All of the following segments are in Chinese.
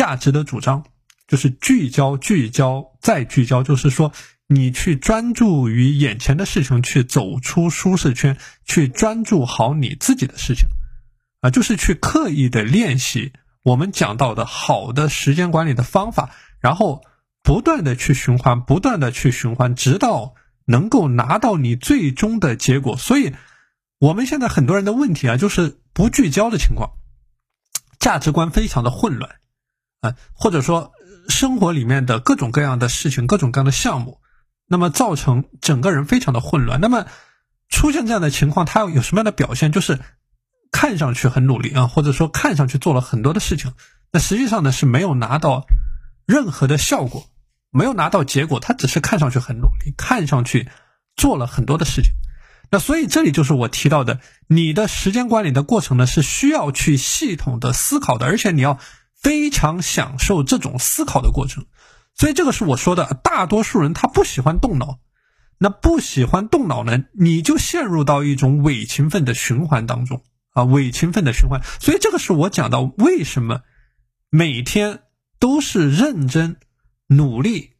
价值的主张，就是聚焦、聚焦再聚焦，就是说你去专注于眼前的事情，去走出舒适圈，去专注好你自己的事情，啊，就是去刻意的练习我们讲到的好的时间管理的方法，然后不断的去循环，不断的去循环，直到能够拿到你最终的结果。所以，我们现在很多人的问题啊，就是不聚焦的情况。价值观非常的混乱，啊，或者说生活里面的各种各样的事情、各种各样的项目，那么造成整个人非常的混乱。那么出现这样的情况，他有什么样的表现？就是看上去很努力啊，或者说看上去做了很多的事情，那实际上呢是没有拿到任何的效果，没有拿到结果，他只是看上去很努力，看上去做了很多的事情。那所以这里就是我提到的，你的时间管理的过程呢，是需要去系统的思考的，而且你要非常享受这种思考的过程。所以这个是我说的，大多数人他不喜欢动脑，那不喜欢动脑呢，你就陷入到一种伪勤奋的循环当中啊，伪勤奋的循环。所以这个是我讲到为什么每天都是认真努力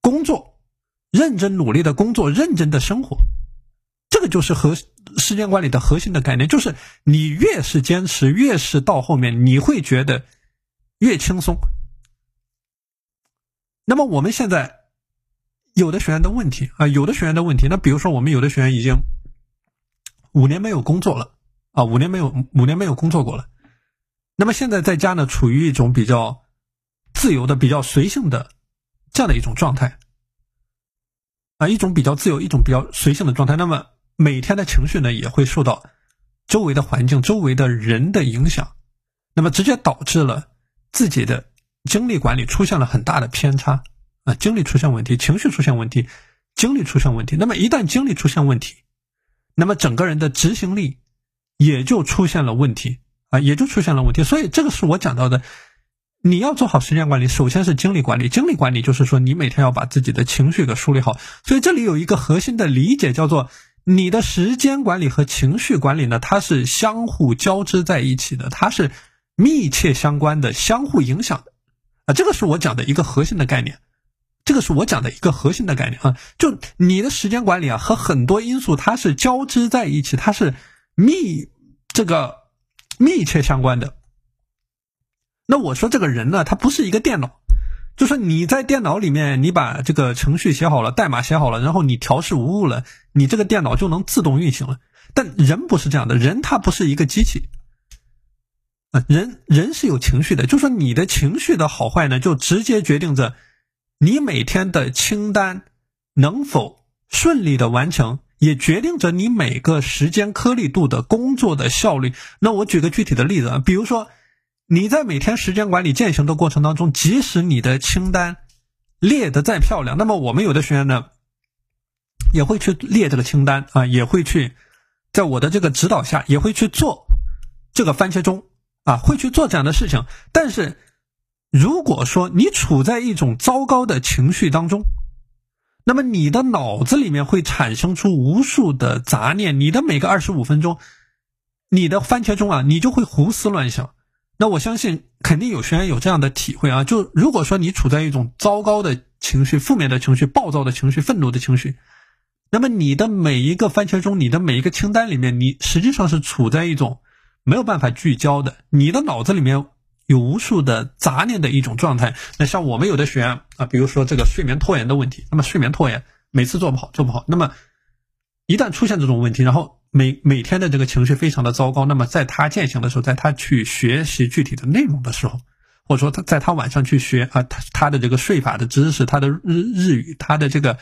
工作，认真努力的工作，认真的生活。这个就是核时间管理的核心的概念，就是你越是坚持，越是到后面你会觉得越轻松。那么我们现在有的学员的问题啊，有的学员的问题，那比如说我们有的学员已经五年没有工作了啊，五年没有五年没有工作过了，那么现在在家呢，处于一种比较自由的、比较随性的这样的一种状态啊，一种比较自由、一种比较随性的状态，那么。每天的情绪呢，也会受到周围的环境、周围的人的影响，那么直接导致了自己的精力管理出现了很大的偏差啊，精力出现问题，情绪出现问题，精力出现问题。那么一旦精力出现问题，那么整个人的执行力也就出现了问题啊，也就出现了问题。所以这个是我讲到的，你要做好时间管理，首先是精力管理。精力管理就是说，你每天要把自己的情绪给梳理好。所以这里有一个核心的理解，叫做。你的时间管理和情绪管理呢，它是相互交织在一起的，它是密切相关的、相互影响的啊。这个是我讲的一个核心的概念，这个是我讲的一个核心的概念啊。就你的时间管理啊，和很多因素它是交织在一起，它是密这个密切相关的。那我说这个人呢，他不是一个电脑。就是你在电脑里面，你把这个程序写好了，代码写好了，然后你调试无误了，你这个电脑就能自动运行了。但人不是这样的，人他不是一个机器啊，人人是有情绪的。就说你的情绪的好坏呢，就直接决定着你每天的清单能否顺利的完成，也决定着你每个时间颗粒度的工作的效率。那我举个具体的例子啊，比如说。你在每天时间管理践行的过程当中，即使你的清单列的再漂亮，那么我们有的学员呢，也会去列这个清单啊，也会去在我的这个指导下，也会去做这个番茄钟啊，会去做这样的事情。但是，如果说你处在一种糟糕的情绪当中，那么你的脑子里面会产生出无数的杂念，你的每个二十五分钟，你的番茄钟啊，你就会胡思乱想。那我相信肯定有学员有这样的体会啊，就如果说你处在一种糟糕的情绪、负面的情绪、暴躁的情绪、愤怒的情绪，那么你的每一个番茄钟、你的每一个清单里面，你实际上是处在一种没有办法聚焦的，你的脑子里面有无数的杂念的一种状态。那像我们有的学员啊，比如说这个睡眠拖延的问题，那么睡眠拖延每次做不好，做不好，那么一旦出现这种问题，然后。每每天的这个情绪非常的糟糕，那么在他践行的时候，在他去学习具体的内容的时候，或者说他在他晚上去学啊，他他的这个税法的知识，他的日日语，他的这个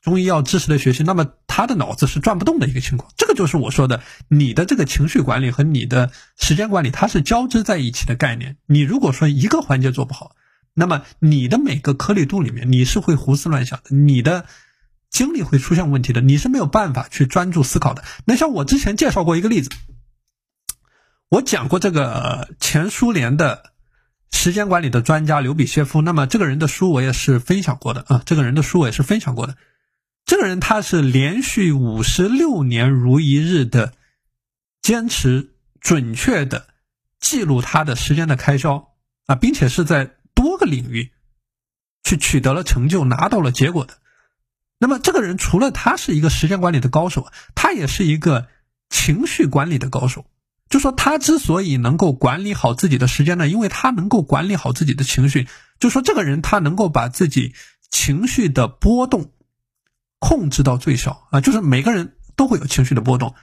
中医药知识的学习，那么他的脑子是转不动的一个情况。这个就是我说的，你的这个情绪管理和你的时间管理，它是交织在一起的概念。你如果说一个环节做不好，那么你的每个颗粒度里面，你是会胡思乱想的，你的。精力会出现问题的，你是没有办法去专注思考的。那像我之前介绍过一个例子，我讲过这个前苏联的时间管理的专家刘比歇夫。那么这个人的书我也是分享过的啊，这个人的书我也是分享过的。这个人他是连续五十六年如一日的坚持准确的记录他的时间的开销啊，并且是在多个领域去取得了成就、拿到了结果的。那么，这个人除了他是一个时间管理的高手，他也是一个情绪管理的高手。就说他之所以能够管理好自己的时间呢，因为他能够管理好自己的情绪。就说这个人他能够把自己情绪的波动控制到最小啊，就是每个人都会有情绪的波动，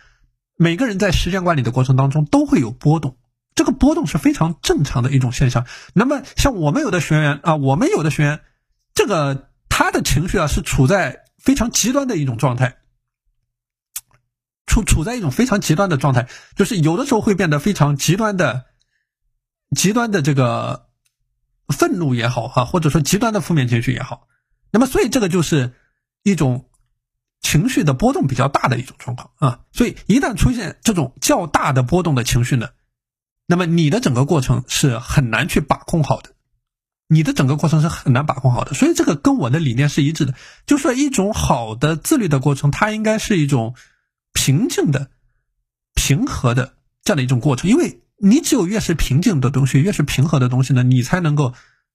每个人在时间管理的过程当中都会有波动，这个波动是非常正常的一种现象。那么像我们有的学员啊，我们有的学员，这个他的情绪啊是处在非常极端的一种状态。处处在一种非常极端的状态，就是有的时候会变得非常极端的、极端的这个愤怒也好哈，或者说极端的负面情绪也好。那么，所以这个就是一种情绪的波动比较大的一种状况啊。所以，一旦出现这种较大的波动的情绪呢，那么你的整个过程是很难去把控好的，你的整个过程是很难把控好的。所以，这个跟我的理念是一致的，就说一种好的自律的过程，它应该是一种。平静的、平和的这样的一种过程，因为你只有越是平静的东西，越是平和的东西呢，你才能够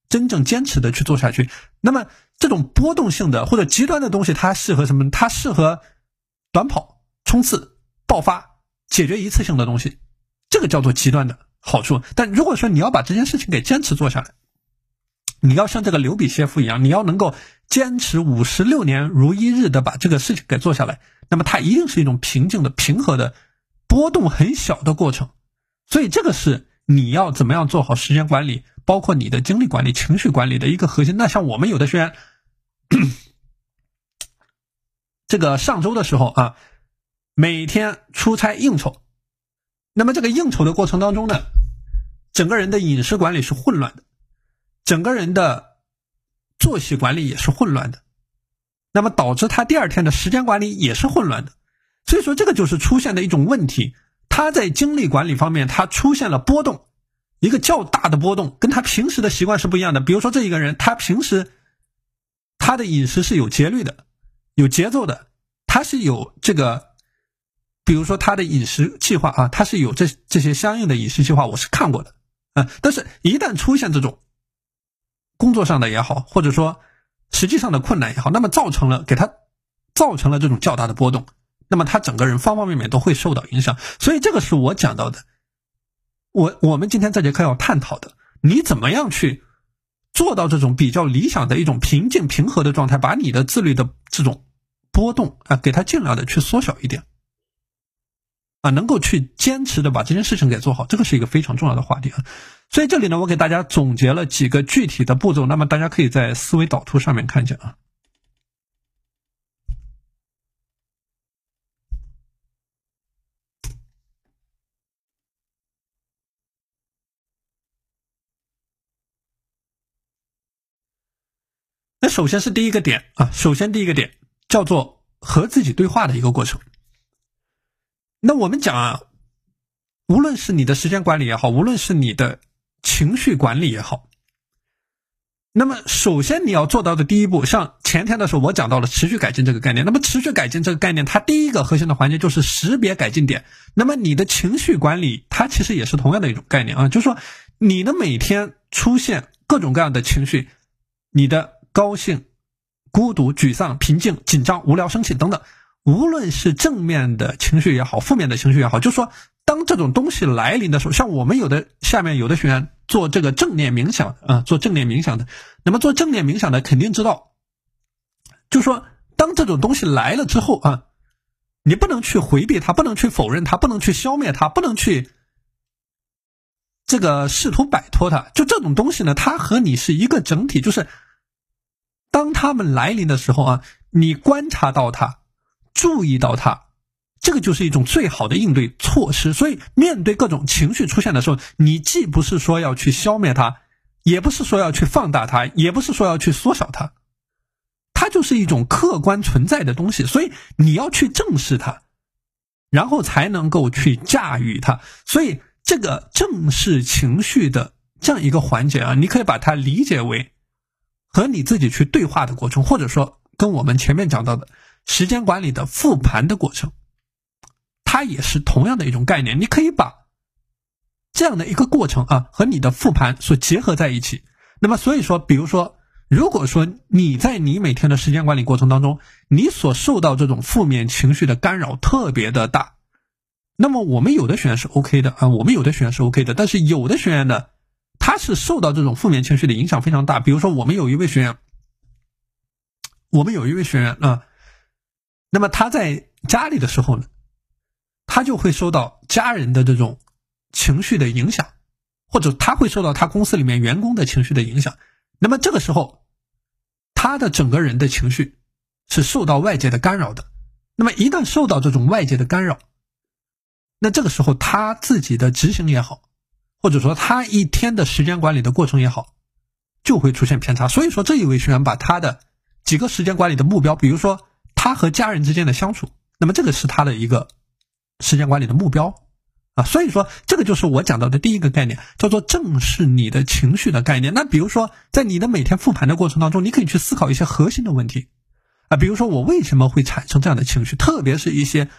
真正坚持的去做下去。那么，这种波动性的或者极端的东西，它适合什么？它适合短跑、冲刺、爆发、解决一次性的东西，这个叫做极端的好处。但如果说你要把这件事情给坚持做下来，你要像这个刘比歇夫一样，你要能够坚持五十六年如一日的把这个事情给做下来。那么它一定是一种平静的、平和的、波动很小的过程，所以这个是你要怎么样做好时间管理，包括你的精力管理、情绪管理的一个核心。那像我们有的学员，这个上周的时候啊，每天出差应酬，那么这个应酬的过程当中呢，整个人的饮食管理是混乱的，整个人的作息管理也是混乱的。那么导致他第二天的时间管理也是混乱的，所以说这个就是出现的一种问题。他在精力管理方面，他出现了波动，一个较大的波动，跟他平时的习惯是不一样的。比如说这一个人，他平时他的饮食是有节律的，有节奏的，他是有这个，比如说他的饮食计划啊，他是有这这些相应的饮食计划，我是看过的啊。但是，一旦出现这种工作上的也好，或者说。实际上的困难也好，那么造成了给他造成了这种较大的波动，那么他整个人方方面面都会受到影响。所以这个是我讲到的，我我们今天这节课要探讨的，你怎么样去做到这种比较理想的一种平静平和的状态，把你的自律的这种波动啊，给它尽量的去缩小一点。啊，能够去坚持的把这件事情给做好，这个是一个非常重要的话题啊。所以这里呢，我给大家总结了几个具体的步骤，那么大家可以在思维导图上面看一下啊。那首先是第一个点啊，首先第一个点叫做和自己对话的一个过程。那我们讲啊，无论是你的时间管理也好，无论是你的情绪管理也好，那么首先你要做到的第一步，像前天的时候我讲到了持续改进这个概念。那么持续改进这个概念，它第一个核心的环节就是识别改进点。那么你的情绪管理，它其实也是同样的一种概念啊，就是说你的每天出现各种各样的情绪，你的高兴、孤独、沮丧、平静、紧张、无聊、生气等等。无论是正面的情绪也好，负面的情绪也好，就说当这种东西来临的时候，像我们有的下面有的学员做这个正念冥想啊，做正念冥想的，那么做正念冥想的肯定知道，就说当这种东西来了之后啊，你不能去回避它，不能去否认它，不能去消灭它，不能去这个试图摆脱它。就这种东西呢，它和你是一个整体，就是当他们来临的时候啊，你观察到它。注意到它，这个就是一种最好的应对措施。所以，面对各种情绪出现的时候，你既不是说要去消灭它，也不是说要去放大它，也不是说要去缩小它，它就是一种客观存在的东西。所以，你要去正视它，然后才能够去驾驭它。所以，这个正视情绪的这样一个环节啊，你可以把它理解为和你自己去对话的过程，或者说跟我们前面讲到的。时间管理的复盘的过程，它也是同样的一种概念。你可以把这样的一个过程啊，和你的复盘所结合在一起。那么，所以说，比如说，如果说你在你每天的时间管理过程当中，你所受到这种负面情绪的干扰特别的大，那么我们有的学员是 OK 的啊，我们有的学员是 OK 的，但是有的学员呢，他是受到这种负面情绪的影响非常大。比如说，我们有一位学员，我们有一位学员啊，那么他在家里的时候呢，他就会受到家人的这种情绪的影响。或者他会受到他公司里面员工的情绪的影响，那么这个时候，他的整个人的情绪是受到外界的干扰的。那么一旦受到这种外界的干扰，那这个时候他自己的执行也好，或者说他一天的时间管理的过程也好，就会出现偏差。所以说这一位学员把他的几个时间管理的目标，比如说他和家人之间的相处，那么这个是他的一个时间管理的目标。啊，所以说这个就是我讲到的第一个概念，叫做正视你的情绪的概念。那比如说，在你的每天复盘的过程当中，你可以去思考一些核心的问题，啊，比如说我为什么会产生这样的情绪，特别是一些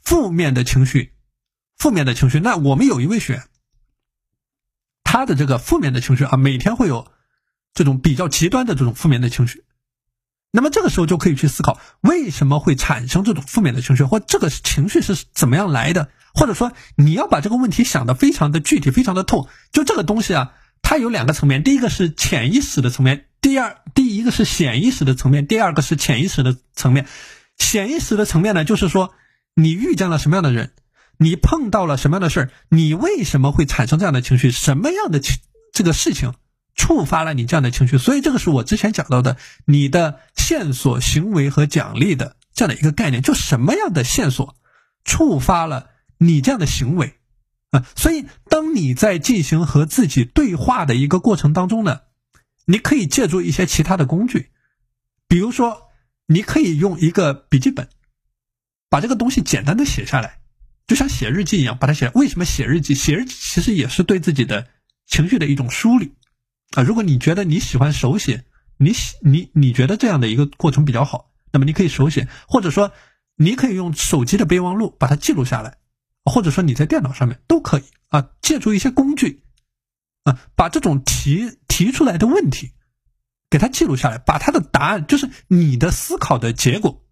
负面的情绪，负面的情绪。那我们有一位学员，他的这个负面的情绪啊，每天会有这种比较极端的这种负面的情绪。那么这个时候就可以去思考，为什么会产生这种负面的情绪，或这个情绪是怎么样来的？或者说，你要把这个问题想得非常的具体，非常的透。就这个东西啊，它有两个层面，第一个是潜意识的层面，第二，第一个是显意识的层面，第二个是潜意识的层面。显意识的层面呢，就是说你遇见了什么样的人，你碰到了什么样的事儿，你为什么会产生这样的情绪，什么样的情这个事情。触发了你这样的情绪，所以这个是我之前讲到的，你的线索、行为和奖励的这样的一个概念，就什么样的线索触发了你这样的行为啊？所以，当你在进行和自己对话的一个过程当中呢，你可以借助一些其他的工具，比如说，你可以用一个笔记本，把这个东西简单的写下来，就像写日记一样，把它写。为什么写日记？写日记其实也是对自己的情绪的一种梳理。啊，如果你觉得你喜欢手写，你喜你你觉得这样的一个过程比较好，那么你可以手写，或者说你可以用手机的备忘录把它记录下来，或者说你在电脑上面都可以啊，借助一些工具啊，把这种提提出来的问题给它记录下来，把它的答案就是你的思考的结果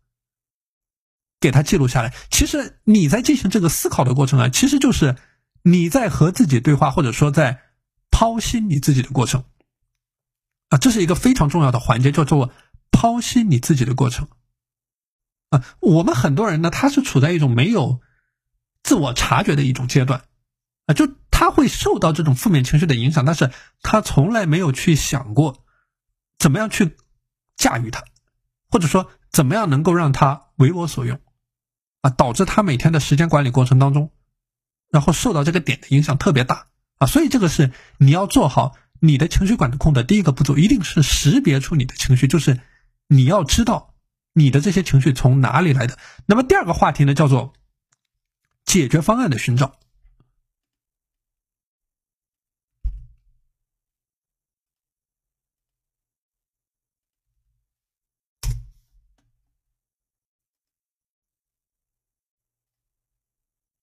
给它记录下来。其实你在进行这个思考的过程啊，其实就是你在和自己对话，或者说在。剖析你自己的过程，啊，这是一个非常重要的环节，叫做剖析你自己的过程。啊，我们很多人呢，他是处在一种没有自我察觉的一种阶段，啊，就他会受到这种负面情绪的影响，但是他从来没有去想过怎么样去驾驭它，或者说怎么样能够让它为我所用，啊，导致他每天的时间管理过程当中，然后受到这个点的影响特别大。啊，所以这个是你要做好你的情绪管控的第一个步骤，一定是识别出你的情绪，就是你要知道你的这些情绪从哪里来的。那么第二个话题呢，叫做解决方案的寻找。